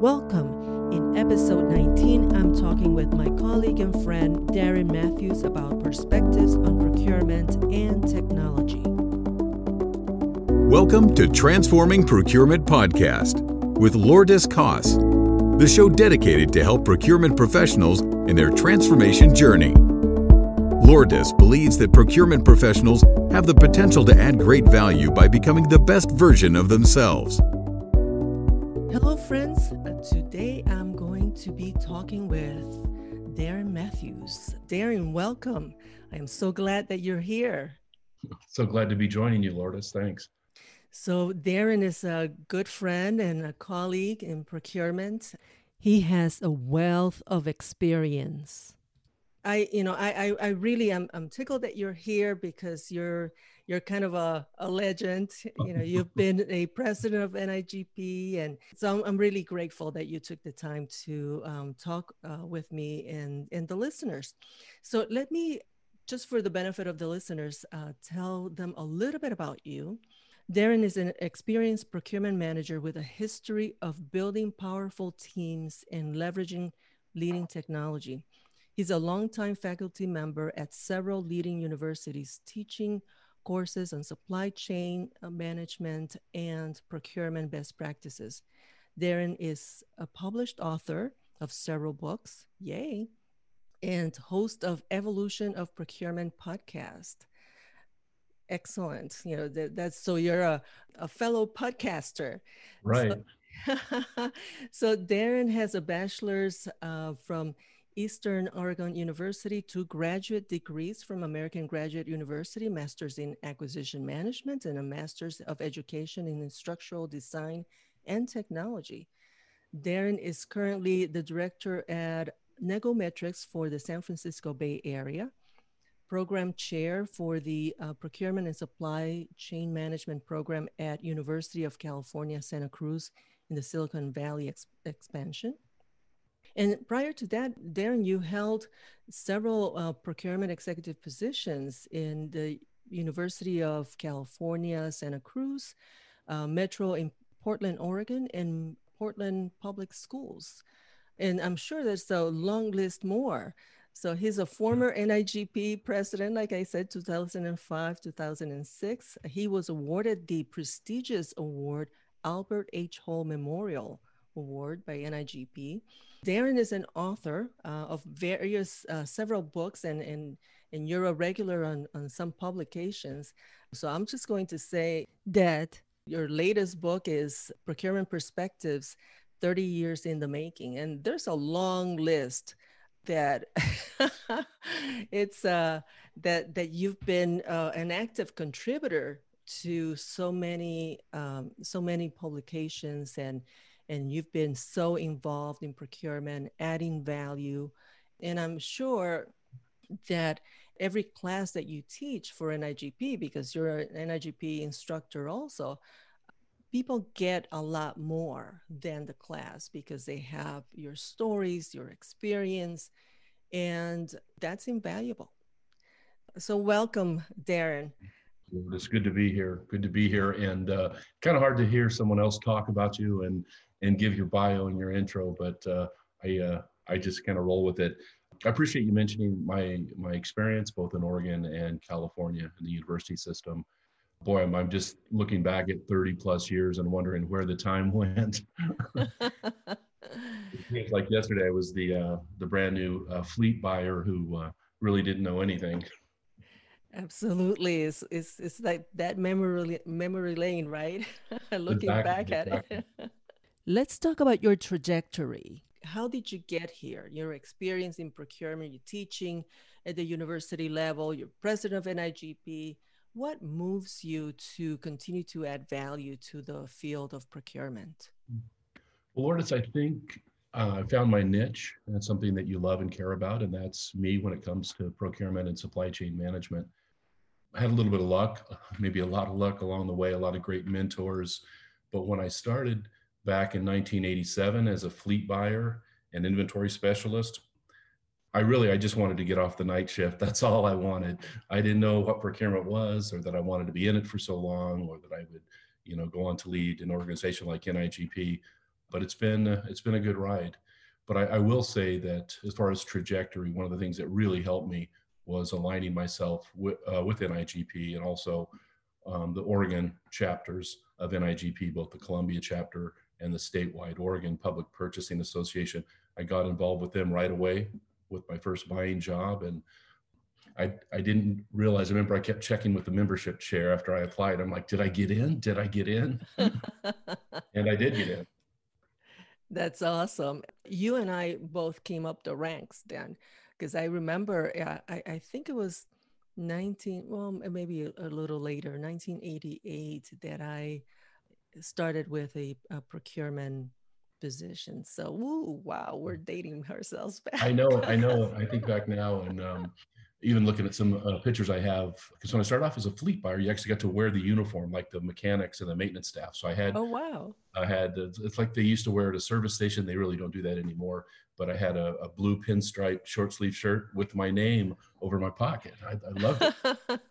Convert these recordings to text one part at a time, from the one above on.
Welcome. In episode 19, I'm talking with my colleague and friend Darin Matthews about perspectives on procurement and technology. Welcome to Transforming Procurement Podcast with Lourdes Cos, the show dedicated to help procurement professionals in their transformation journey. Lourdes believes that procurement professionals have the potential to add great value by becoming the best version of themselves. Hello, friends. Uh, today I'm going to be talking with Darin Matthews. Darin, welcome. I am so glad that you're here. So glad to be joining you, Lourdes. Thanks. So, Darin is a good friend and a colleague in procurement. He has a wealth of experience. I, you know, I, I, I really am I'm tickled that you're here because you're you're kind of a, a legend. You know, you've been a president of NIGP, and so I'm, I'm really grateful that you took the time to um, talk uh, with me and and the listeners. So let me, just for the benefit of the listeners, uh, tell them a little bit about you. Darin is an experienced procurement manager with a history of building powerful teams and leveraging leading technology. He's a longtime faculty member at several leading universities, teaching courses on supply chain uh, management and procurement best practices. Darin is a published author of several books, yay, and host of Evolution of Procurement podcast. Excellent. You know that, that's so you're a, a fellow podcaster. Right. so, so darin has a bachelor's uh, from eastern oregon university two graduate degrees from american graduate university master's in acquisition management and a master's of education in instructional design and technology darin is currently the director at negometrix for the san francisco bay area program chair for the uh, procurement and supply chain management program at University of California, Santa Cruz in the Silicon Valley ex- expansion. And prior to that, Darin, you held several uh, procurement executive positions in the University of California, Santa Cruz, uh, Metro in Portland, Oregon, and Portland Public Schools. And I'm sure there's a long list more. So he's a former NIGP president, like I said, 2005, 2006. He was awarded the prestigious award, Albert H. Hall Memorial Award by NIGP. Darin is an author uh, of various, uh, several books, and, and, and you're a regular on, on some publications. So I'm just going to say that your latest book is Procurement Perspectives 30 Years in the Making. And there's a long list that it's uh, that that you've been uh, an active contributor to so many um, so many publications and and you've been so involved in procurement adding value and i'm sure that every class that you teach for nigp because you're an nigp instructor also people get a lot more than the class because they have your stories, your experience, and that's invaluable. So, welcome, Darin. It's good to be here. Good to be here, and uh, kind of hard to hear someone else talk about you and and give your bio and your intro, but uh, I uh, I just kind of roll with it. I appreciate you mentioning my my experience both in Oregon and California in the university system boy, I'm, I'm just looking back at 30 plus years and wondering where the time went. Like yesterday was the uh, the brand new uh, fleet buyer who uh, really didn't know anything. Absolutely, it's it's, it's like that memory memory lane, right? Looking exactly, back exactly. at it. Let's talk about your trajectory. How did you get here? Your experience in procurement, your teaching at the university level, you're president of NIGP what moves you to continue to add value to the field of procurement? Well, Lourdes, I think uh, I found my niche. That's something that you love and care about, and that's me when it comes to procurement and supply chain management. I had a little bit of luck, maybe a lot of luck along the way, a lot of great mentors. But when I started back in 1987 as a fleet buyer and inventory specialist, I really, I just wanted to get off the night shift. That's all I wanted. I didn't know what procurement was, or that I wanted to be in it for so long, or that I would, you know, go on to lead an organization like NIGP. but it's been it's been a good ride. But I, I will say that as far as trajectory, one of the things that really helped me was aligning myself with, uh, with NIGP and also um, the Oregon chapters of NIGP, both the Columbia chapter and the statewide Oregon Public Purchasing Association. I got involved with them right away with my first buying job. And I, I didn't realize, I remember I kept checking with the membership chair after I applied. I'm like, did I get in? Did I get in? and I did get in. That's awesome. You and I both came up the ranks then, because I remember, I, I think it was 19, well, maybe a, a little later, 1988, that I started with a, a procurement position. So, woo, wow, we're dating ourselves back. I know, I know. I think back now, and um, even looking at some uh, pictures I have, because when I started off as a fleet buyer, you actually got to wear the uniform like the mechanics and the maintenance staff. So I had, oh wow, I had. It's like they used to wear at a service station. They really don't do that anymore. But I had a, a blue pinstripe short sleeve shirt with my name over my pocket. I, I loved it.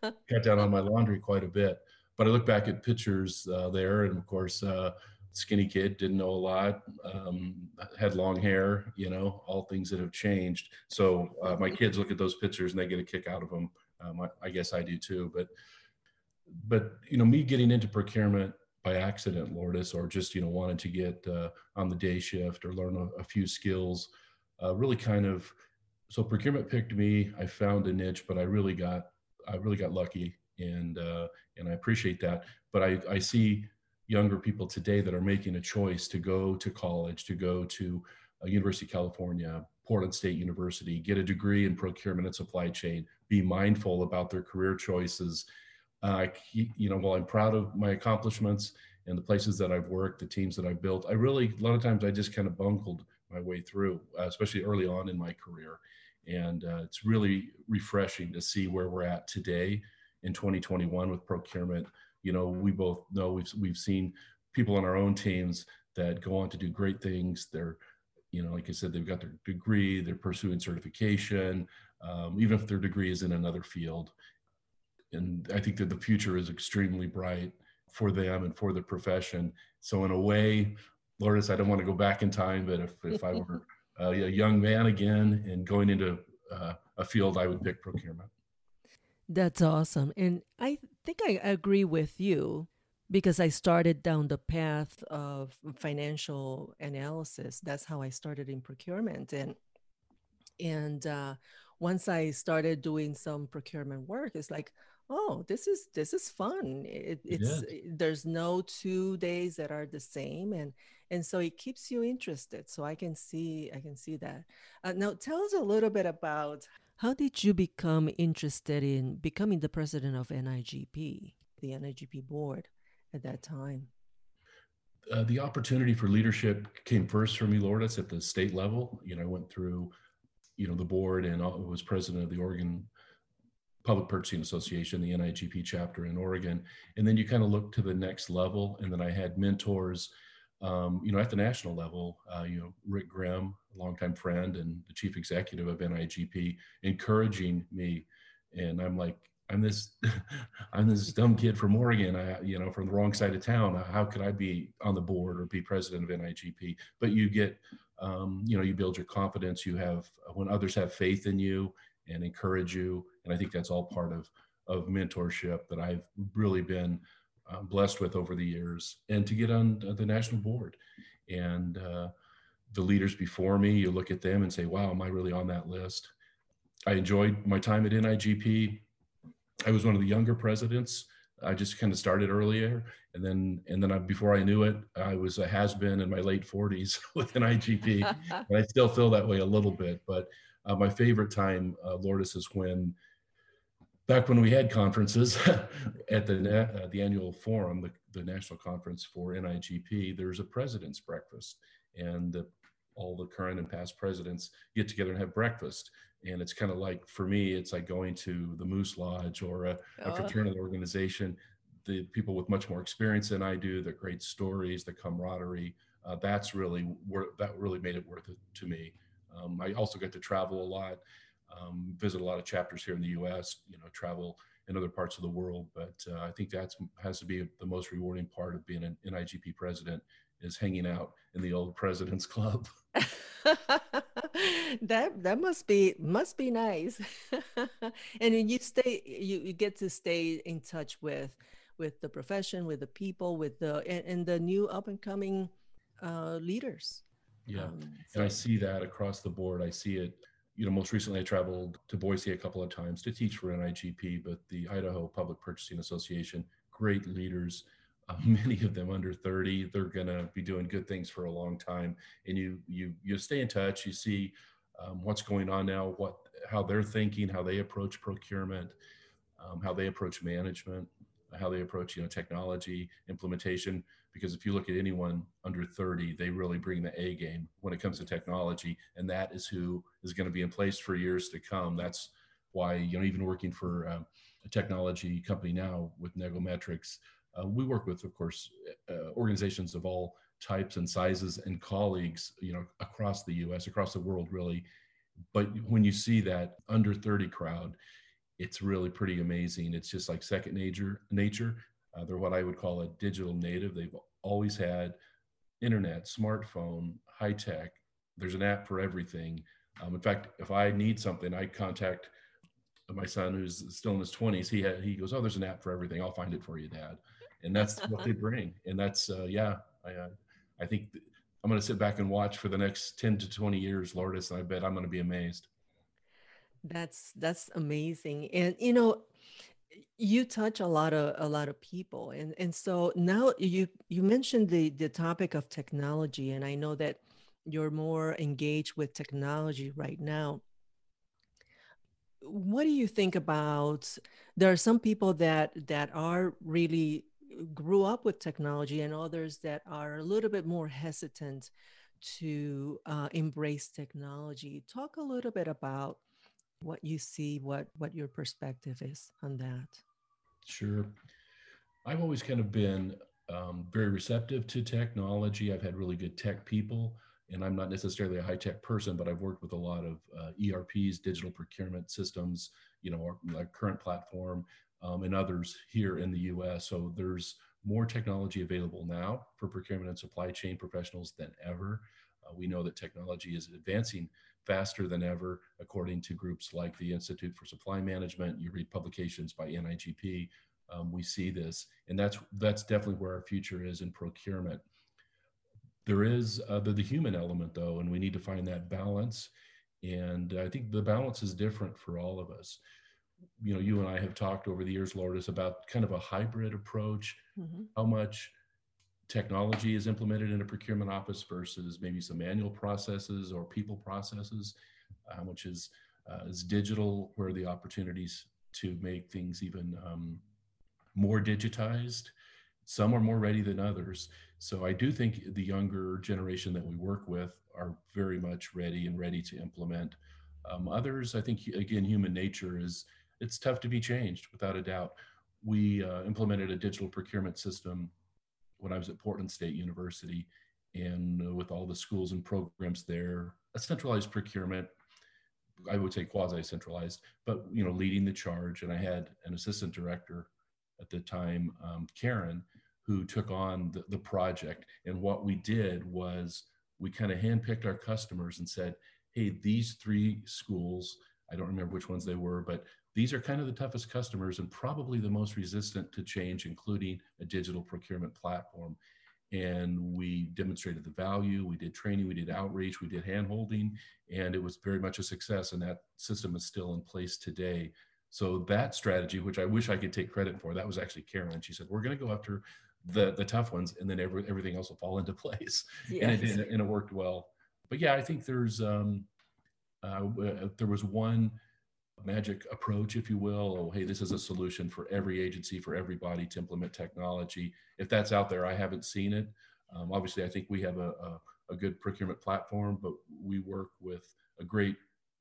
Cut down on my laundry quite a bit. But I look back at pictures uh, there, and of course. Uh, skinny kid, didn't know a lot, um, had long hair, you know, all things that have changed. So uh, my kids look at those pictures and they get a kick out of them. Um, I, I, guess I do too. But, but you know, me getting into procurement by accident, Lourdes, or just you know wanted to get uh, on the day shift or learn a, a few skills, uh, really kind of. So procurement picked me. I found a niche, but I really got I really got lucky, and uh, and I appreciate that. But I I see younger people today that are making a choice to go to college, to go to uh, University of California, Portland State University, get a degree in procurement and supply chain, be mindful about their career choices. Uh, you know, while I'm proud of my accomplishments and the places that I've worked, the teams that I've built, I really, a lot of times I just kind of bungled my way through, uh, especially early on in my career. And uh, it's really refreshing to see where we're at today in 2021 with procurement you know, we both know we've we've seen people on our own teams that go on to do great things. They're, you know, like I said, they've got their degree, they're pursuing certification, um, even if their degree is in another field. And I think that the future is extremely bright for them and for the profession. So in a way, Lourdes, I don't want to go back in time, but if, if I were uh, a young man again and going into uh, a field, I would pick procurement. That's awesome. And I think I agree with you because I started down the path of financial analysis. That's how I started in procurement. And and uh, once I started doing some procurement work, it's like, oh, this is this is fun. It, it's yeah. there's no two days that are the same, and and so it keeps you interested. So I can see I can see that. Uh, now, tell us a little bit about how did you become interested in becoming the president of NIGP, the NIGP board at that time? Uh, the opportunity for leadership came first for me, Lourdes, at the state level. You know, I went through, you know, the board and was president of the Oregon Public Purchasing Association, the NIGP chapter in Oregon. And then you kind of look to the next level. And then I had mentors um, you know, at the national level, uh, you know, Rick Grimm, a longtime friend and the chief executive of NIGP, encouraging me, and I'm like, I'm this, I'm this dumb kid from Oregon, I, you know, from the wrong side of town. How could I be on the board or be president of NIGP? But you get, um, you know, you build your confidence. You have when others have faith in you and encourage you, and I think that's all part of of mentorship that I've really been uh, blessed with over the years, and to get on the national board. And uh, the leaders before me, you look at them and say, wow, am I really on that list? I enjoyed my time at NIGP. I was one of the younger presidents. I just kind of started earlier, and then and then I, before I knew it, I was a has been in my late 40s with NIGP, and I still feel that way a little bit. But uh, my favorite time, uh, Lourdes, is when back when we had conferences at the uh, the annual forum, the, the national conference for NIGP, there's a president's breakfast, and the, all the current and past presidents get together and have breakfast. And it's kind of like for me, it's like going to the Moose Lodge or a, a oh. fraternal organization. The people with much more experience than I do, the great stories, the camaraderie. Uh, that's really worth. That really made it worth it to me. Um, I also get to travel a lot um, visit a lot of chapters here in the U.S. You know, travel in other parts of the world. But uh, I think that has to be the most rewarding part of being an NIGP president is hanging out in the old president's club. that that must be must be nice and then you stay you, you get to stay in touch with with the profession with the people with the and, and the new up and coming uh, leaders yeah um, so. and i see that across the board i see it you know most recently i traveled to boise a couple of times to teach for nigp but the idaho public purchasing association great leaders uh, many of them under 30 they're going to be doing good things for a long time. And you you you stay in touch you see um, what's going on now what how they're thinking how they approach procurement um, how they approach management how they approach you know technology implementation because if you look at anyone under 30 they really bring the a game when it comes to technology and that is who is going to be in place for years to come that's why you know even working for um, a technology company now with negometrix uh, we work with, of course, uh, organizations of all types and sizes and colleagues, you know, across the U.S., across the world, really. But when you see that under 30 crowd, it's really pretty amazing. It's just like second nature. Nature. Uh, they're what I would call a digital native. They've always had internet, smartphone, high tech. There's an app for everything. Um, in fact, if I need something, I contact my son who's still in his 20s. He he goes, "Oh, there's an app for everything. I'll find it for you, Dad." and that's what they bring. And that's uh, yeah, I uh, I think I'm going to sit back and watch for the next 10 to 20 years, Lourdes, and I bet I'm going to be amazed. That's that's amazing, and you know, you touch a lot of a lot of people, and and so now you you mentioned the the topic of technology, and I know that you're more engaged with technology right now what do you think about there are some people that that are really grew up with technology and others that are a little bit more hesitant to uh, embrace technology. Talk a little bit about what you see, what what your perspective is on that. Sure, I've always kind of been um, very receptive to technology. I've had really good tech people, and I'm not necessarily a high tech person, but I've worked with a lot of uh, ERPs, digital procurement systems. You know, our, our current platform um, and others here in the US. So there's more technology available now for procurement and supply chain professionals than ever. Uh, we know that technology is advancing faster than ever, according to groups like the Institute for Supply Management. You read publications by NIGP. Um, we see this, and that's that's definitely where our future is in procurement. There is uh, the, the human element, though, and we need to find that balance. And I think the balance is different for all of us you know, you and I have talked over the years, Lourdes, about kind of a hybrid approach, mm-hmm. how much technology is implemented in a procurement office versus maybe some manual processes or people processes, how much is uh, is digital, where the opportunities to make things even um, more digitized. Some are more ready than others. So I do think the younger generation that we work with are very much ready and ready to implement. Um, others, I think, again, human nature is it's tough to be changed without a doubt. We uh, implemented a digital procurement system when I was at Portland State University, and uh, with all the schools and programs there, a centralized procurement. I would say quasi-centralized, but you know, leading the charge. And I had an assistant director at the time, um, Karen, who took on the, the project. And what we did was we kind of handpicked our customers and said, "Hey, these three schools." I don't remember which ones they were, but these are kind of the toughest customers and probably the most resistant to change, including a digital procurement platform. And we demonstrated the value, we did training, we did outreach, we did handholding, and it was very much a success. And that system is still in place today. So that strategy, which I wish I could take credit for, that was actually Carolyn. She said, "We're going to go after the the tough ones, and then every, everything else will fall into place." Yes. And, it, and, it, and it worked well. But yeah, I think there's um, uh, there was one magic approach, if you will. Oh, hey, this is a solution for every agency, for everybody to implement technology. If that's out there, I haven't seen it. Um, obviously, I think we have a, a, a, good procurement platform, but we work with a great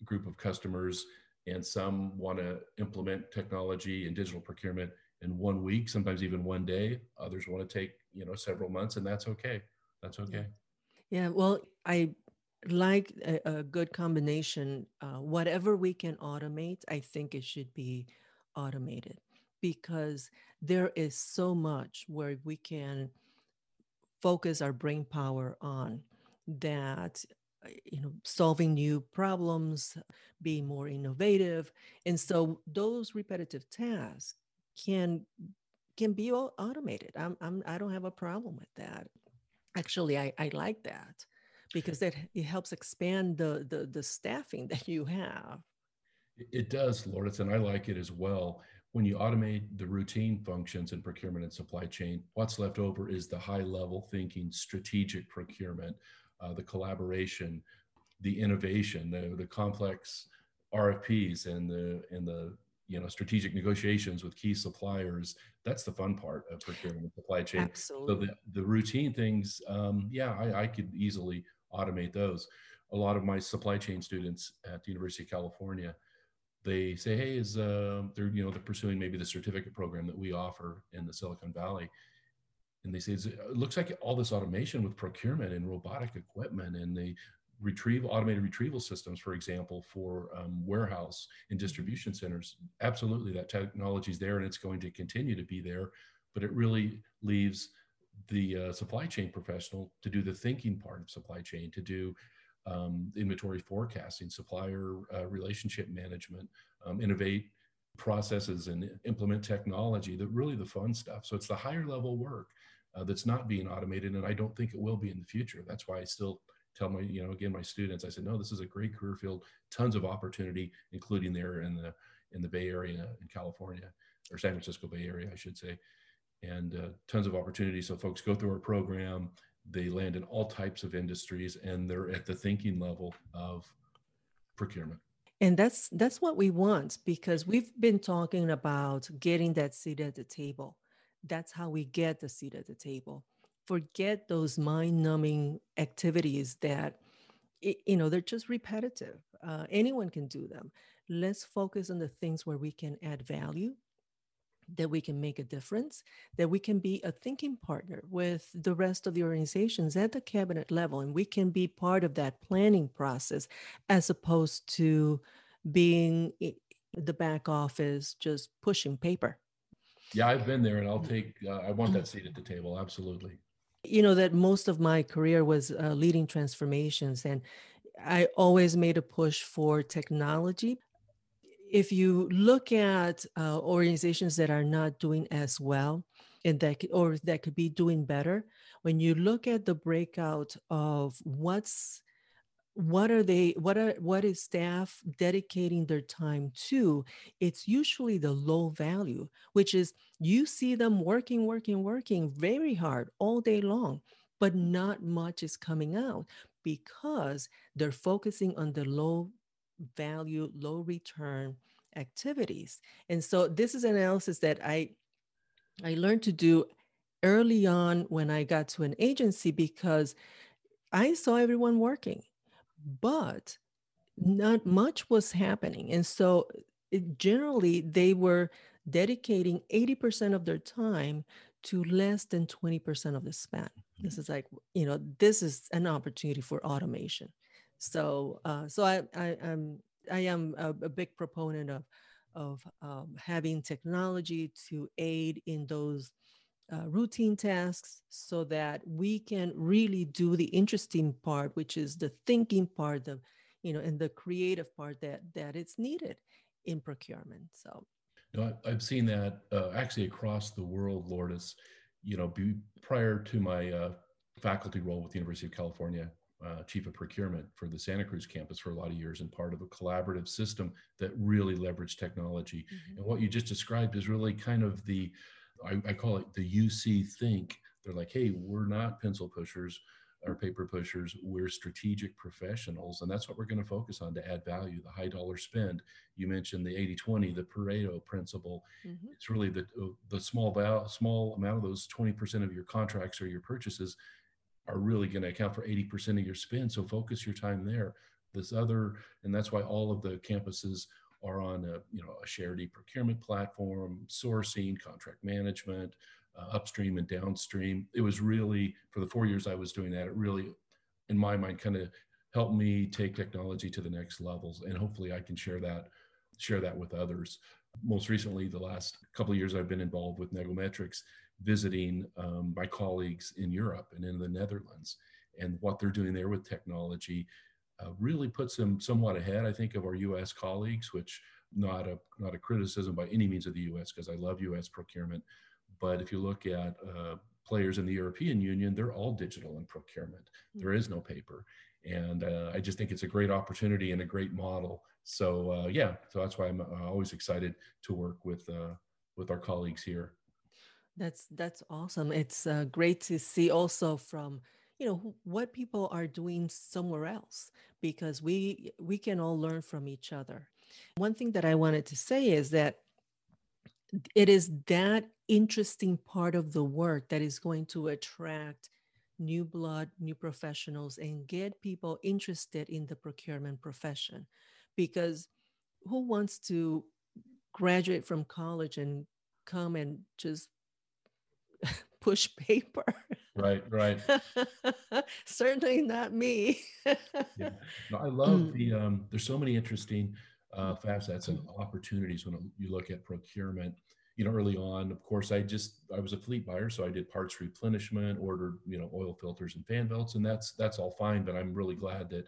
group of customers, and some want to implement technology and digital procurement in one week, sometimes even one day. Others want to take you know several months, and that's okay. That's okay. Yeah, well, I like a, a good combination. Uh, whatever we can automate, I think it should be automated because there is so much where we can focus our brain power on that uh, you know solving new problems being more innovative. And so those repetitive tasks can can be automated. I'm, I'm i don't have a problem with that. Actually i, I like that because that it helps expand the, the the staffing that you have. It does lourdes and i like it as well. When you automate the routine functions in procurement and supply chain what's left over is the high level thinking strategic procurement uh, the collaboration the innovation the, the complex rfps and the and the you know strategic negotiations with key suppliers. That's the fun part of procurement and supply chain. Absolutely. so the, the routine things um, yeah I, I could easily automate those a lot of my supply chain students at the university of california they say hey is uh, they're you know they're pursuing maybe the certificate program that we offer in the silicon valley and they say it looks like all this automation with procurement and robotic equipment and the retrieve automated retrieval systems, for example, for um, warehouse and distribution centers. Absolutely, that technology is there and it's going to continue to be there, but it really leaves the uh, supply chain professional to do the thinking part of supply chain, to do um, inventory forecasting, supplier uh, relationship management, um, innovate processes and implement technology, that really the fun stuff. So it's the higher level work uh, that's not being automated, and I don't think it will be in the future. That's why I still tell my, you know, again, my students, I said, no, this is a great career field, tons of opportunity, including there in the in the Bay Area in California or San Francisco Bay Area, I should say, and uh, tons of opportunities. So folks go through our program, they land in all types of industries, and they're at the thinking level of procurement. And that's that's what we want because we've been talking about getting that seat at the table. That's how we get the seat at the table forget those mind-numbing activities that you know they're just repetitive uh, anyone can do them let's focus on the things where we can add value that we can make a difference that we can be a thinking partner with the rest of the organizations at the cabinet level and we can be part of that planning process as opposed to being the back office just pushing paper. Yeah i've been there and i'll take uh, i want that seat at the table absolutely. You know that most of my career was uh, leading transformations and i always made a push for technology if you look at uh, organizations that are not doing as well and that or that could be doing better when you look at the breakout of what's what are they what are what is staff dedicating their time to it's usually the low value which is you see them working working working very hard all day long but not much is coming out because they're focusing on the low value low return activities and so this is analysis that i i learned to do early on when i got to an agency because i saw everyone working but not much was happening. And so it, generally, they were dedicating 80% of their time to less than 20% of the spend. This mm-hmm. is like, you know, this is an opportunity for automation. So, uh, so I, I, am I am a, a, big proponent of, of um, having technology to aid in those uh, routine tasks so that we can really do the interesting part which is the thinking part the you know and the creative part that that it's needed in procurement so no, I've seen that uh, actually across the world, Lourdes. You know, be, prior to my uh, faculty role with the University of California, uh, chief of procurement for the Santa Cruz campus for a lot of years and part of a collaborative system that really leveraged technology. Mm-hmm. And what you just described is really kind of the I, I call it the UC think. They're like, hey, we're not pencil pushers or paper pushers. We're strategic professionals. And that's what we're going to focus on to add value, the high dollar spend. You mentioned the 80 20, the Pareto principle. Mm-hmm. It's really the, the small, val- small amount of those 20% of your contracts or your purchases are really going to account for 80% of your spend. So focus your time there. This other, and that's why all of the campuses are on a you know a shared e-procurement platform, sourcing, contract management, uh, upstream and downstream. It was really for the four years I was doing that. It really, in my mind, kind of helped me take technology to the next levels, and hopefully I can share that share that with others. Most recently, the last couple of years I've been involved with Negometrix, visiting um, my colleagues in Europe and in the Netherlands and what they're doing there with technology uh, really puts them somewhat ahead, I think, of our U.S. colleagues, which not a not a criticism by any means of the U.S. because I love U.S. procurement, but if you look at uh, players in the European Union, they're all digital in procurement. There is no paper, and uh, I just think it's a great opportunity and a great model. So uh, yeah, so that's why I'm uh, always excited to work with uh, with our colleagues here. That's that's awesome. It's uh, great to see also from you know what people are doing somewhere else because we we can all learn from each other. One thing that I wanted to say is that it is that interesting part of the work that is going to attract new blood, new professionals, and get people interested in the procurement profession. Because who wants to graduate from college and come and just push paper? Right, right. Certainly not me. yeah. No, I love mm. the, um, there's so many interesting uh, facets and opportunities when you look at procurement you know, early on, of course, I just I was a fleet buyer, so I did parts replenishment, ordered you know oil filters and fan belts, and that's that's all fine. But I'm really glad that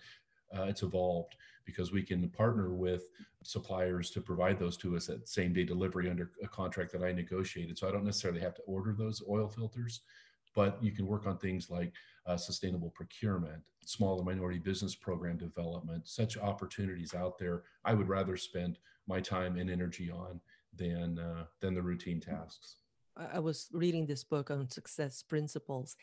uh, it's evolved because we can partner with suppliers to provide those to us at same day delivery under a contract that I negotiated. So I don't necessarily have to order those oil filters, but you can work on things like uh, sustainable procurement, smaller minority business program development, such opportunities out there. I would rather spend my time and energy on than uh, than the routine tasks. I was reading this book on success principles,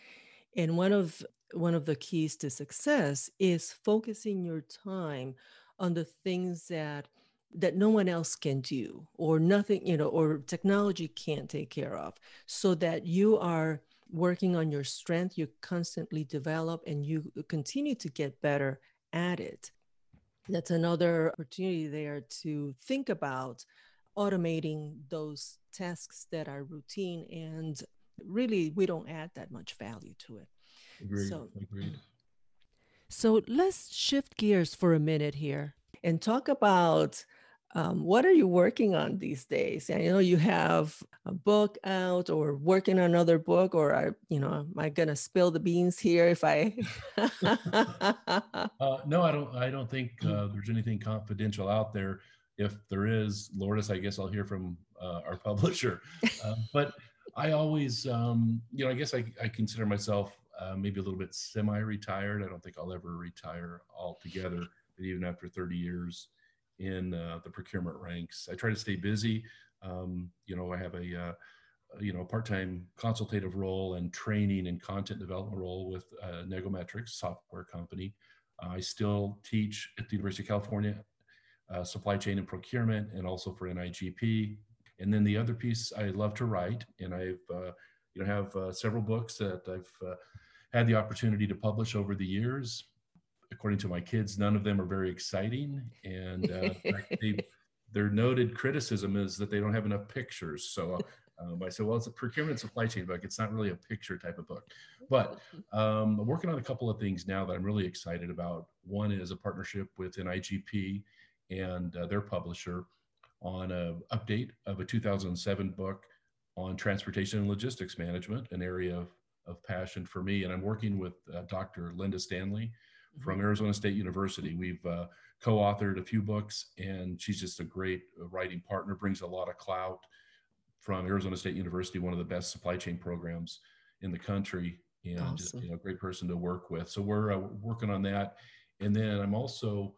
and one of one of the keys to success is focusing your time on the things that that no one else can do or nothing you know or technology can't take care of so that you are working on your strength you constantly develop and you uh, continue to get better at it. That's another opportunity there to think about automating those tasks that are routine and really we don't add that much value to it. Agreed. So, Agreed. So let's shift gears for a minute here and talk about um, what are you working on these days? I know you have a book out or working on another book, or are, you know, am I gonna spill the beans here if I? uh, no, I don't. I don't think uh, there's anything confidential out there if there is, Lourdes, I guess I'll hear from uh, our publisher. Uh, but I always, um, you know, I guess I, I consider myself uh, maybe a little bit semi-retired. I don't think I'll ever retire altogether, even after 30 years in uh, the procurement ranks. I try to stay busy. Um, you know, I have a uh, you know, part-time consultative role and training and content development role with uh, Negometrix software company. I still teach at the University of California uh, supply chain and procurement, and also for NIGP. And then the other piece, I love to write, and I've uh, you know have uh, several books that I've uh, had the opportunity to publish over the years. According to my kids, none of them are very exciting, and uh, they, their noted criticism is that they don't have enough pictures. So um, I said, well, it's a procurement supply chain book. It's not really a picture type of book. But um, I'm working on a couple of things now that I'm really excited about. One is a partnership with NIGP and uh, their publisher on an update of a 2007 book on transportation and logistics management, an area of, of passion for me. And I'm working with uh, Dr. Linda Stanley mm-hmm. from Arizona State University. We've uh, co authored a few books, and she's just a great uh, writing partner, brings a lot of clout from Arizona State University, one of the best supply chain programs in the country, and awesome. just, you know, a great person to work with. So we're uh, working on that. And then I'm also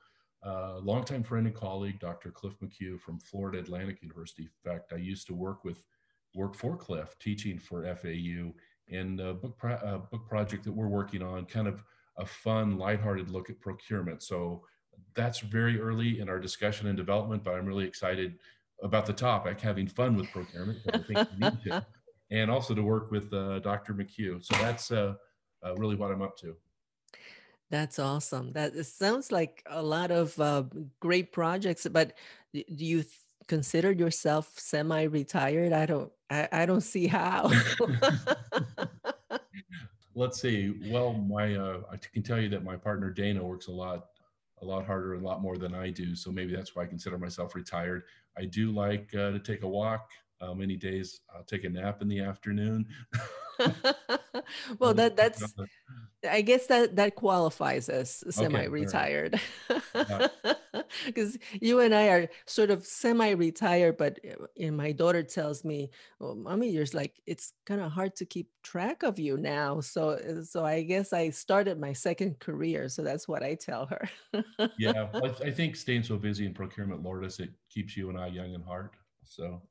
uh, longtime friend and colleague, Dr. Cliff McCue from Florida Atlantic University. In fact, I used to work with work for Cliff teaching for FAU and a book, pro- a book project that we're working on, kind of a fun, lighthearted look at procurement. So that's very early in our discussion and development, but I'm really excited about the topic, having fun with procurement. I think we need to, and also to work with uh, Dr. McCue. So that's uh, uh, really what I'm up to. That's awesome. That sounds like a lot of uh, great projects. But do you th- consider yourself semi-retired? I don't. I, I don't see how. Let's see. Well, my uh, I can tell you that my partner Dana works a lot, a lot harder and a lot more than I do. So maybe that's why I consider myself retired. I do like uh, to take a walk. Uh, many days I'll take a nap in the afternoon. well, that that's I guess that that qualifies as semi-retired. Because you and I are sort of semi-retired, but and my daughter tells me, "Well, mommy, you're like it's kind of hard to keep track of you now." So, uh, so I guess I started my second career, so that's what I tell her. yeah, I think staying so busy in procurement, Lourdes, it keeps you and I young in heart. So,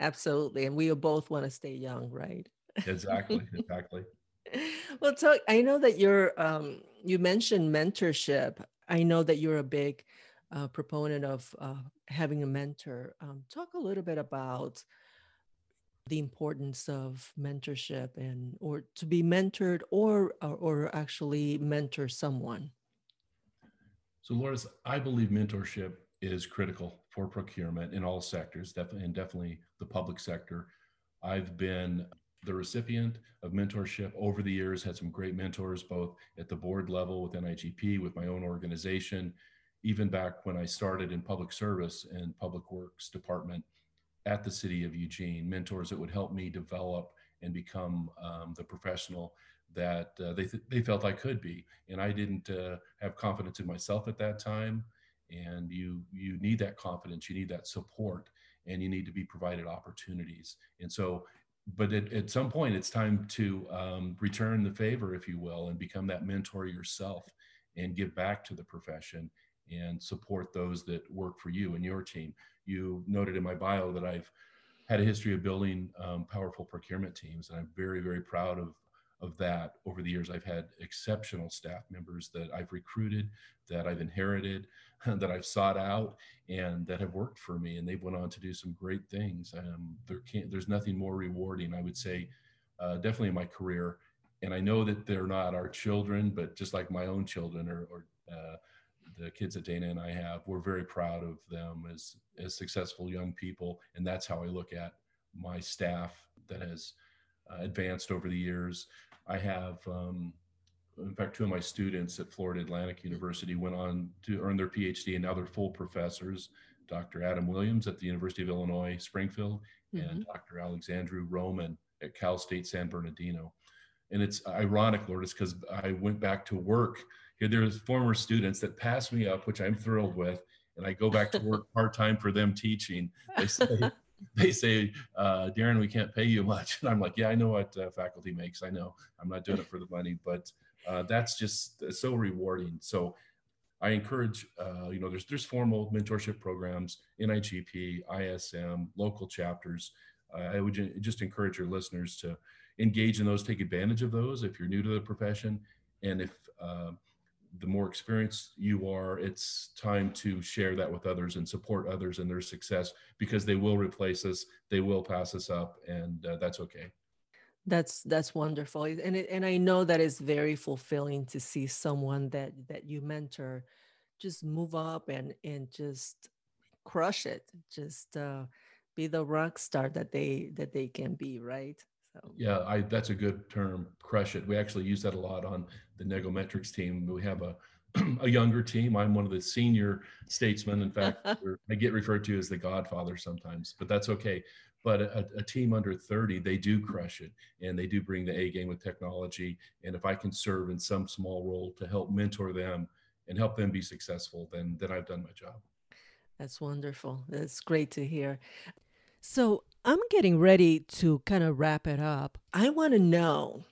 absolutely, and we both want to stay young, right? exactly, exactly. Well, talk. I know that you're. Um, you mentioned mentorship. I know that you're a big uh, proponent of uh, having a mentor. Um, talk a little bit about the importance of mentorship and or to be mentored or or, or actually mentor someone. So, Lourdes, I believe mentorship is critical for procurement in all sectors, definitely, and definitely the public sector. I've been the recipient of mentorship over the years, had some great mentors, both at the board level with NIGP, with my own organization, even back when I started in public service and public works department at the city of Eugene, mentors that would help me develop and become um, the professional that uh, they, th- they felt I could be. And I didn't uh, have confidence in myself at that time. And you, you need that confidence, you need that support, and you need to be provided opportunities. And so but at, some point it's time to um, return the favor if you will and become that mentor yourself and give back to the profession and support those that work for you and your team. You noted in my bio that i've had a history of building um, powerful procurement teams and i'm very very proud of of that over the years i've had exceptional staff members that i've recruited that i've inherited that I've sought out and that have worked for me, and they've went on to do some great things. Um, there there's nothing more rewarding, I would say, uh, definitely in my career. And I know that they're not our children, but just like my own children or, or uh, the kids that Dana and I have, we're very proud of them as as successful young people, and that's how I look at my staff that has uh, advanced over the years. I have um, in fact, two of my students at Florida Atlantic University went on to earn their PhD, and now they're full professors. Dr. Adam Williams at the University of Illinois Springfield, mm-hmm. and Dr. Alexandru Roman at Cal State San Bernardino. And it's ironic, Lourdes, because I went back to work. Here, there's former students that passed me up, which I'm thrilled with, and I go back to work part time for them teaching. They say, they say, uh, Darin, we can't pay you much, and I'm like, yeah, I know what uh, faculty makes. I know I'm not doing it for the money, but uh, that's just so rewarding. So I encourage, uh, you know, there's there's formal mentorship programs, NIGP, ISM, local chapters. Uh, I would just encourage your listeners to engage in those, take advantage of those if you're new to the profession, and if uh, the more experienced you are, it's time to share that with others and support others in their success because they will replace us, they will pass us up, and uh, that's okay. That's that's wonderful, and it, and I know that it's very fulfilling to see someone that that you mentor just move up and and just crush it, just uh, be the rock star that they that they can be, right? So yeah, I that's a good term, crush it. We actually use that a lot on the Negometrix team. We have a a younger team. I'm one of the senior statesmen. In fact, I get referred to as the Godfather sometimes, but that's okay but a, a, team under 30 they do crush it and they do bring the a game with technology and if i can serve in some small role to help mentor them and help them be successful then then i've done my job that's wonderful that's great to hear so i'm getting ready to kind of wrap it up. I want to know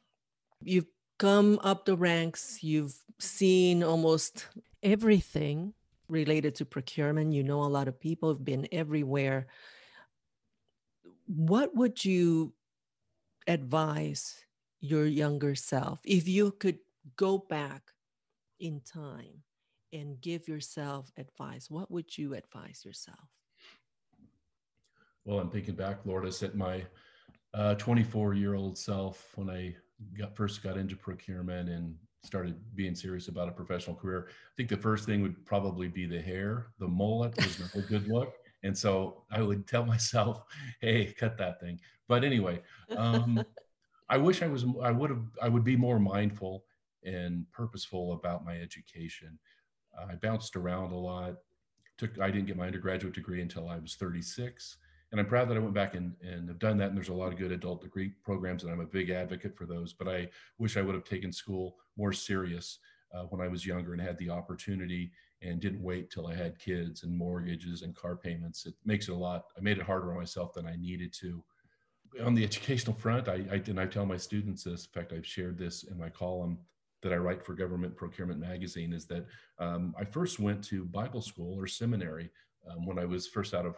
you've come up the ranks you've seen almost everything related to procurement you know a lot of people have been everywhere. What would you advise your younger self? If you could go back in time and give yourself advice what would you advise yourself well i'm thinking back lourdes at my 24 uh, year old self when i got first got into procurement and started being serious about a professional career i think the first thing would probably be the hair the mullet was not a good look and so I would tell myself, "Hey, cut that thing." But anyway, um, I wish I was. I would have. I would be more mindful and purposeful about my education. I bounced around a lot. Took. I didn't get my undergraduate degree until I was 36, and I'm proud that I went back and, and have done that. And there's a lot of good adult degree programs, and I'm a big advocate for those. But I wish I would have taken school more serious uh, when I was younger and had the opportunity and didn't wait till I had kids and mortgages and car payments. It makes it a lot. I made it harder on myself than I needed to. On the educational front, I, I and I tell my students this. In fact, I've shared this in my column that I write for Government Procurement Magazine. Is that um, I first went to Bible school or seminary um, when I was first out of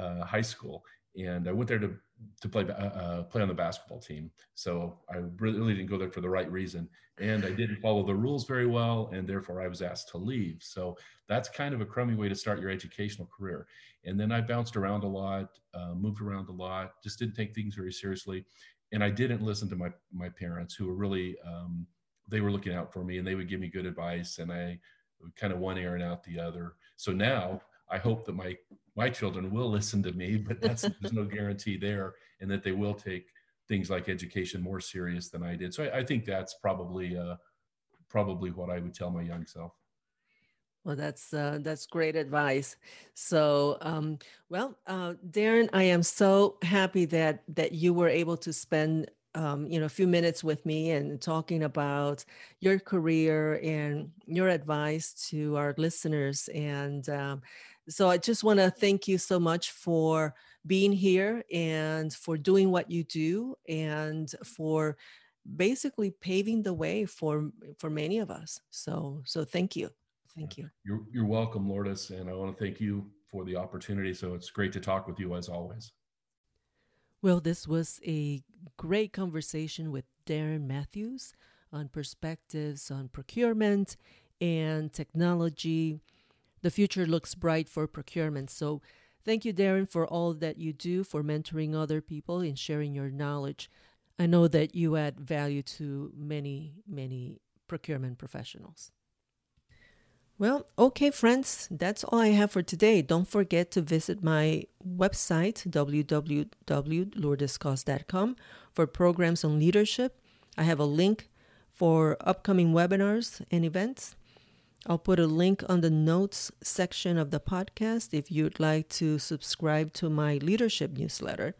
uh, high school, and I went there to to play uh, uh, play on the basketball team. So I really didn't go there for the right reason, and I didn't follow the rules very well, and therefore I was asked to leave. So that's kind of a crummy way to start your educational career. And then I bounced around a lot, uh, moved around a lot, just didn't take things very seriously, and I didn't listen to my my parents, who were really um, they were looking out for me, and they would give me good advice, and I kind of one ear and out the other. So now I hope that my my children will listen to me, but that's there's no guarantee there, and that they will take things like education more serious than I did. So I, I think that's probably uh, probably what I would tell my young self. Well, that's uh, that's great advice. So, um, well, uh, Darin, I am so happy that that you were able to spend um, you know, a few minutes with me and talking about your career and your advice to our listeners. And um, so I just want to thank you so much for being here and for doing what you do and for basically paving the way for for many of us. So so thank you. Thank you. You're you're welcome, Lourdes, and I want to thank you for the opportunity. So it's great to talk with you as always. Well, this was a great conversation with Darin Matthews on perspectives on procurement and technology. The future looks bright for procurement. So, thank you, Darin, for all that you do for mentoring other people and sharing your knowledge. I know that you add value to many, many procurement professionals. Well, okay, friends, that's all I have for today. Don't forget to visit my website, www.lourdescos.com, for programs on leadership. I have a link for upcoming webinars and events. I'll put a link on the notes section of the podcast if you'd like to subscribe to my leadership newsletter.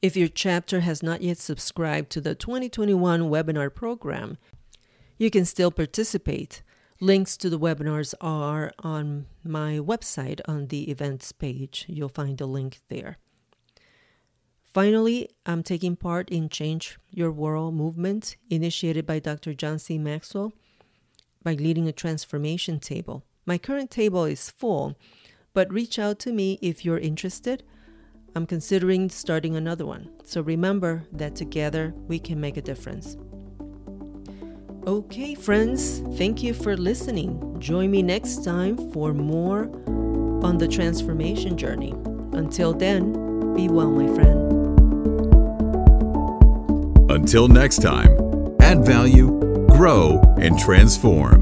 If your chapter has not yet subscribed to the 2021 webinar program, you can still participate. Links to the webinars are on my website on the events page. You'll find a link there. Finally, I'm taking part in Change Your World movement initiated by Dr. John C. Maxwell by leading a transformation table. My current table is full, but reach out to me if you're interested. I'm considering starting another one. So remember that together we can make a difference. Okay, friends, thank you for listening. Join me next time for more on the transformation journey. Until then, be well, my friend. Until next time, add value, grow, and transform.